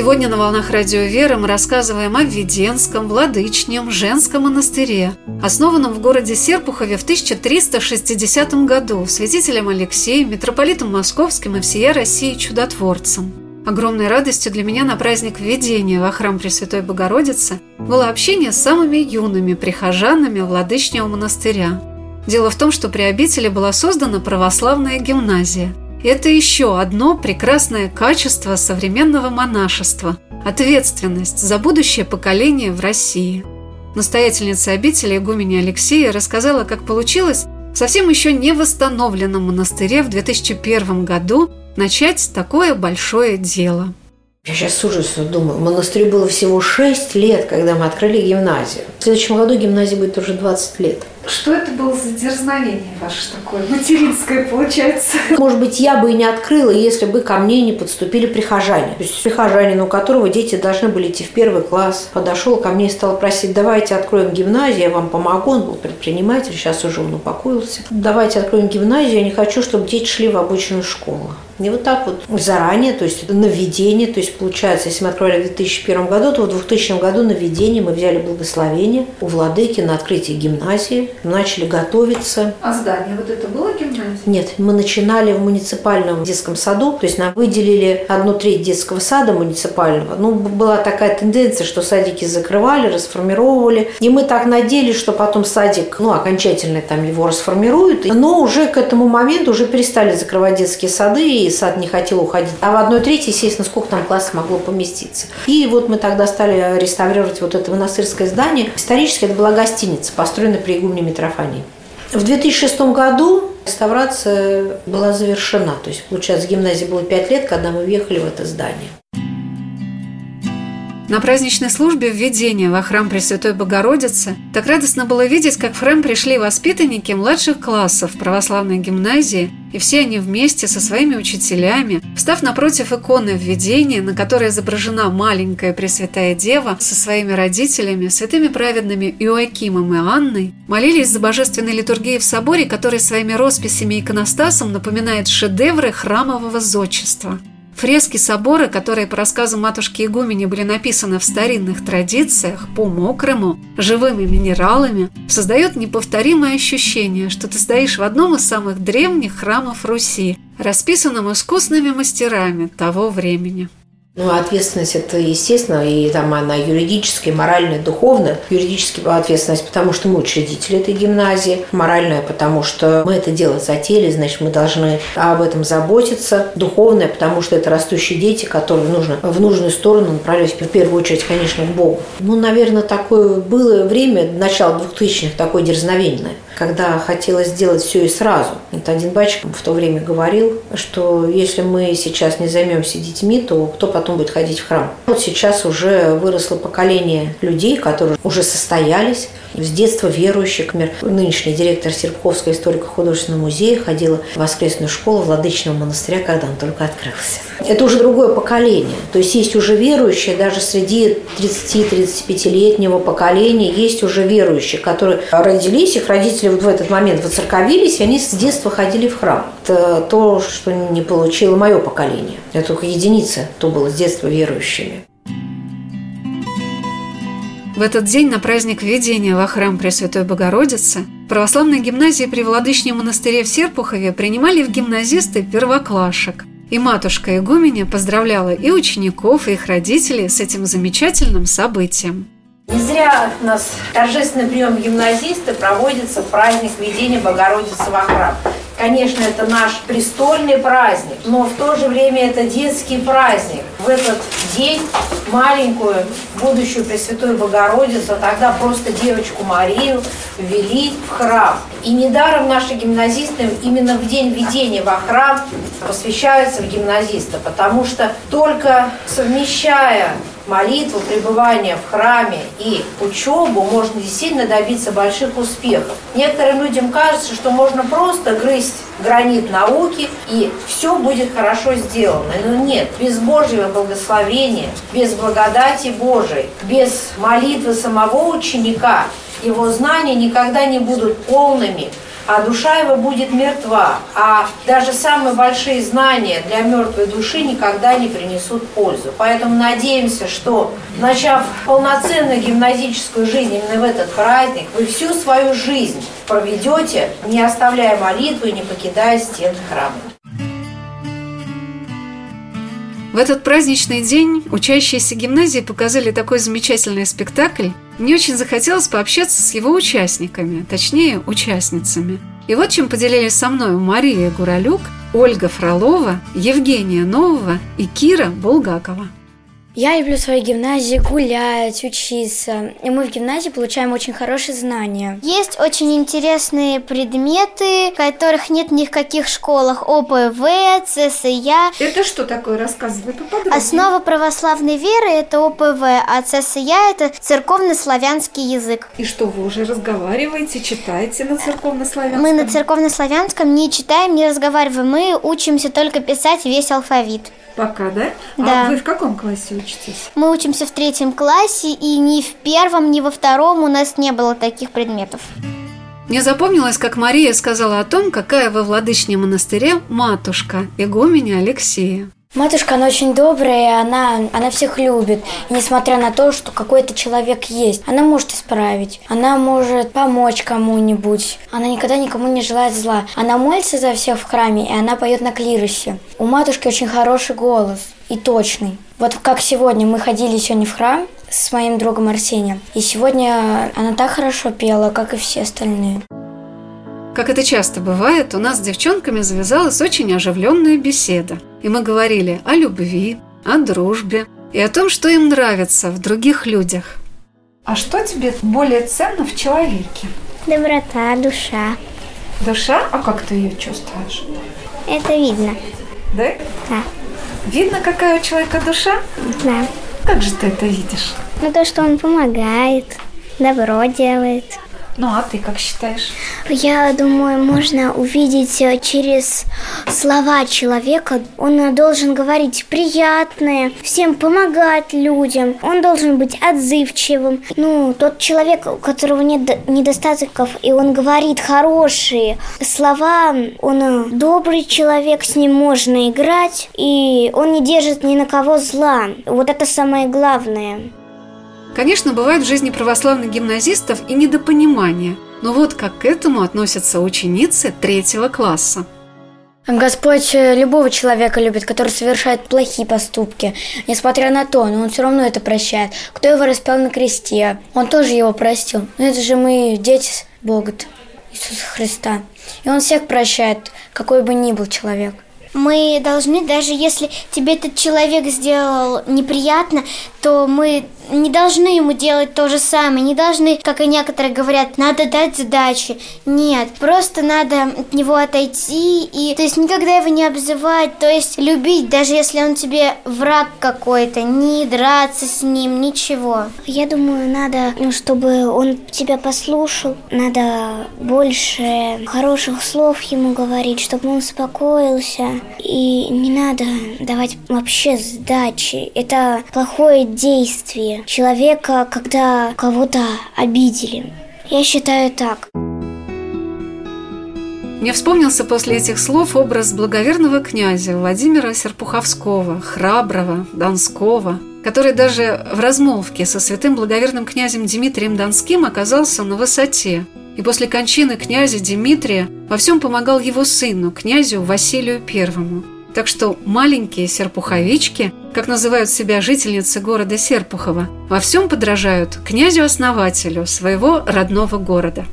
Сегодня на «Волнах Радио Вера» мы рассказываем о Введенском, Владычнем, женском монастыре, основанном в городе Серпухове в 1360 году святителем Алексеем, митрополитом Московским и всея России чудотворцем. Огромной радостью для меня на праздник введения во храм Пресвятой Богородицы было общение с самыми юными прихожанами Владычнего монастыря. Дело в том, что при обители была создана православная гимназия – это еще одно прекрасное качество современного монашества – ответственность за будущее поколение в России. Настоятельница обители игумени Алексея рассказала, как получилось в совсем еще не восстановленном монастыре в 2001 году начать такое большое дело. Я сейчас с ужасом думаю, монастырю было всего 6 лет, когда мы открыли гимназию. В следующем году гимназии будет уже 20 лет. Что это было за дерзновение ваше такое, материнское получается? Может быть, я бы и не открыла, если бы ко мне не подступили прихожане. То есть прихожанин, у которого дети должны были идти в первый класс, подошел ко мне и стал просить, давайте откроем гимназию, я вам помогу. Он был предприниматель, сейчас уже он упокоился. Давайте откроем гимназию, я не хочу, чтобы дети шли в обычную школу. И вот так вот заранее, то есть наведение, то есть получается, если мы открыли в 2001 году, то в 2000 году наведение мы взяли благословение у владыки на открытие гимназии, начали готовиться. А здание вот это было гимназия? Нет, мы начинали в муниципальном детском саду, то есть нам выделили одну треть детского сада муниципального. Ну, была такая тенденция, что садики закрывали, расформировывали, и мы так надеялись, что потом садик, ну, окончательно там его расформируют, но уже к этому моменту уже перестали закрывать детские сады, и сад не хотел уходить. А в одной трети, естественно, сколько там классов могло поместиться. И вот мы тогда стали реставрировать вот это монастырское здание. Исторически это была гостиница, построенная при игумене Митрофании. В 2006 году реставрация была завершена. То есть, получается, гимназии было 5 лет, когда мы въехали в это здание. На праздничной службе введения во храм Пресвятой Богородицы так радостно было видеть, как в храм пришли воспитанники младших классов православной гимназии, и все они вместе со своими учителями, встав напротив иконы введения, на которой изображена маленькая Пресвятая Дева со своими родителями, святыми праведными Иоакимом и Анной, молились за божественной литургией в соборе, который своими росписями и иконостасом напоминает шедевры храмового зодчества – Фрески собора, которые по рассказам матушки Игумени были написаны в старинных традициях, по мокрому, живыми минералами, создает неповторимое ощущение, что ты стоишь в одном из самых древних храмов Руси, расписанном искусными мастерами того времени. Ну, ответственность это, естественно, и там она юридическая, моральная, духовная. Юридическая ответственность, потому что мы учредители этой гимназии. Моральная, потому что мы это дело затеяли, значит, мы должны об этом заботиться. Духовная, потому что это растущие дети, которые нужно в нужную сторону направлять, в первую очередь, конечно, к Богу. Ну, наверное, такое было время, начало 2000-х, такое дерзновенное когда хотелось сделать все и сразу. Это один батюшка в то время говорил, что если мы сейчас не займемся детьми, то кто потом будет ходить в храм? Вот сейчас уже выросло поколение людей, которые уже состоялись, с детства верующих. Например, нынешний директор Серпуховского историко-художественного музея ходила в воскресную школу Владычного монастыря, когда он только открылся. Это уже другое поколение. То есть есть уже верующие, даже среди 30-35-летнего поколения есть уже верующие, которые родились, их родители вот в этот момент воцерковились, и они с детства ходили в храм. Это то, что не получило мое поколение. Это только единица, кто был с детства верующими. В этот день на праздник введения во храм Пресвятой Богородицы в православной гимназии при Владычном монастыре в Серпухове принимали в гимназисты первоклашек. И матушка Игуменя поздравляла и учеников, и их родителей с этим замечательным событием. Не зря у нас торжественный прием гимназиста проводится в праздник введения Богородицы во храм. Конечно, это наш престольный праздник, но в то же время это детский праздник. В этот день маленькую будущую Пресвятую Богородицу, тогда просто девочку Марию, ввели в храм. И недаром наши гимназисты именно в день введения во храм посвящаются в гимназиста, потому что только совмещая молитву, пребывание в храме и учебу можно действительно добиться больших успехов. Некоторым людям кажется, что можно просто грызть гранит науки и все будет хорошо сделано. Но нет, без Божьего благословения, без благодати Божией, без молитвы самого ученика его знания никогда не будут полными, а душа его будет мертва. А даже самые большие знания для мертвой души никогда не принесут пользу. Поэтому надеемся, что, начав полноценную гимназическую жизнь именно в этот праздник, вы всю свою жизнь проведете, не оставляя молитву и не покидая стен храма. В этот праздничный день учащиеся гимназии показали такой замечательный спектакль. Мне очень захотелось пообщаться с его участниками, точнее, участницами. И вот чем поделились со мной Мария Гуралюк, Ольга Фролова, Евгения Нового и Кира Булгакова. Я люблю в своей гимназии гулять, учиться. И мы в гимназии получаем очень хорошие знания. Есть очень интересные предметы, которых нет ни в каких школах. ОПВ, ЦСЯ. Это что такое? Рассказывай поподробнее. Основа православной веры – это ОПВ, а ЦСЯ – это церковно-славянский язык. И что, вы уже разговариваете, читаете на церковно-славянском? Мы на церковно-славянском не читаем, не разговариваем. Мы учимся только писать весь алфавит. Пока, да? Да. А вы в каком классе учитесь? Мы учимся в третьем классе, и ни в первом, ни во втором у нас не было таких предметов. Мне запомнилось, как Мария сказала о том, какая во Владычне монастыре матушка игуменя Алексея. Матушка, она очень добрая, она, она всех любит. И несмотря на то, что какой-то человек есть, она может исправить. Она может помочь кому-нибудь. Она никогда никому не желает зла. Она молится за всех в храме, и она поет на клиросе. У матушки очень хороший голос и точный. Вот как сегодня мы ходили сегодня в храм с моим другом Арсением. И сегодня она так хорошо пела, как и все остальные. Как это часто бывает, у нас с девчонками завязалась очень оживленная беседа. И мы говорили о любви, о дружбе и о том, что им нравится в других людях. А что тебе более ценно в человеке? Доброта, душа. Душа? А как ты ее чувствуешь? Это видно. Да? Да. Видно, какая у человека душа? Да. Как же ты это видишь? Ну, то, что он помогает, добро делает. Ну, а ты как считаешь? Я думаю, можно увидеть э, через слова человека. Он э, должен говорить приятное, всем помогать людям. Он должен быть отзывчивым. Ну, тот человек, у которого нет до- недостатков, и он говорит хорошие слова, он э, добрый человек, с ним можно играть, и он не держит ни на кого зла. Вот это самое главное. Конечно, бывают в жизни православных гимназистов и недопонимания. Но вот как к этому относятся ученицы третьего класса. Господь э, любого человека любит, который совершает плохие поступки. Несмотря на то, но он все равно это прощает. Кто его распял на кресте, он тоже его простил. Но это же мы дети Бога Иисуса Христа. И он всех прощает, какой бы ни был человек. Мы должны, даже если тебе этот человек сделал неприятно, то мы не должны ему делать то же самое. Не должны, как и некоторые говорят, надо дать сдачи. Нет, просто надо от него отойти и, то есть, никогда его не обзывать, то есть, любить, даже если он тебе враг какой-то, не драться с ним, ничего. Я думаю, надо, ну, чтобы он тебя послушал, надо больше хороших слов ему говорить, чтобы он успокоился. И не надо давать вообще сдачи. Это плохое действие человека, когда кого-то обидели. Я считаю так. Мне вспомнился после этих слов образ благоверного князя Владимира Серпуховского, храброго, Донского, который даже в размолвке со святым благоверным князем Дмитрием Донским оказался на высоте. И после кончины князя Дмитрия во всем помогал его сыну, князю Василию Первому. Так что маленькие серпуховички, как называют себя жительницы города Серпухова, во всем подражают князю-основателю своего родного города.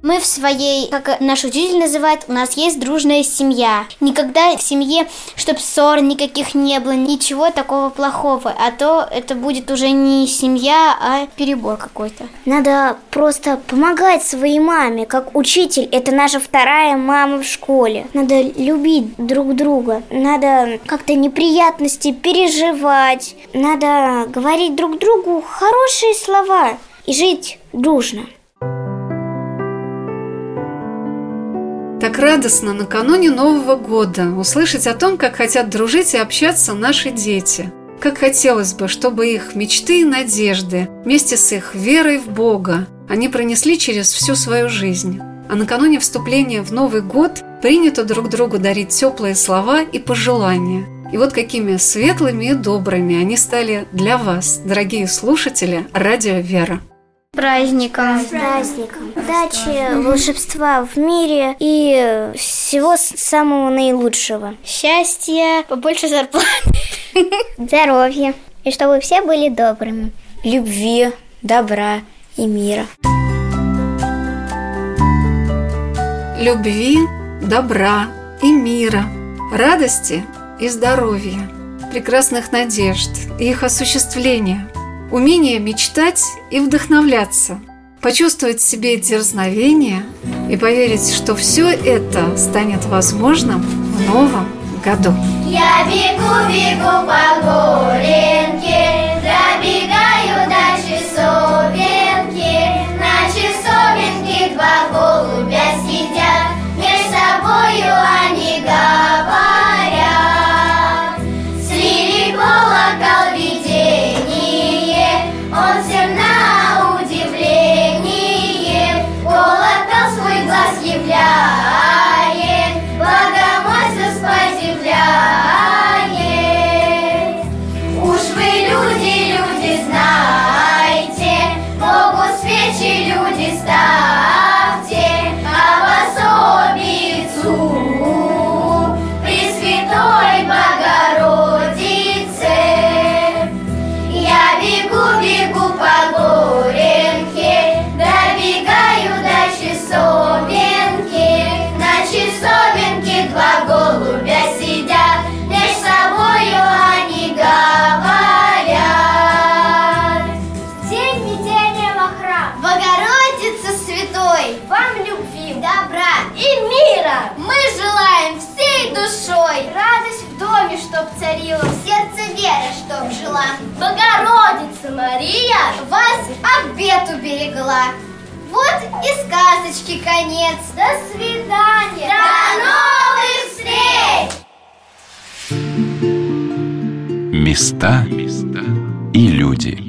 Мы в своей, как наш учитель называет, у нас есть дружная семья. Никогда в семье, чтобы ссор никаких не было, ничего такого плохого. А то это будет уже не семья, а перебор какой-то. Надо просто помогать своей маме, как учитель. Это наша вторая мама в школе. Надо любить друг друга. Надо как-то неприятности переживать. Надо говорить друг другу хорошие слова и жить дружно. Радостно накануне Нового года услышать о том, как хотят дружить и общаться наши дети. Как хотелось бы, чтобы их мечты и надежды вместе с их верой в Бога они пронесли через всю свою жизнь. А накануне вступления в Новый год принято друг другу дарить теплые слова и пожелания. И вот какими светлыми и добрыми они стали для вас, дорогие слушатели Радио Вера праздником. С праздником. Удачи, волшебства в мире и всего самого наилучшего. Счастья, побольше зарплат. Здоровья. И чтобы все были добрыми. Любви, добра и мира. Любви, добра и мира, радости и здоровья, прекрасных надежд и их осуществления – умение мечтать и вдохновляться, почувствовать в себе дерзновение и поверить, что все это станет возможным в новом году. Я бегу, бегу по горенке, сердце вера, чтоб жила. Богородица Мария вас обет уберегла. Вот и сказочки конец. До свидания. До новых встреч! Места и люди.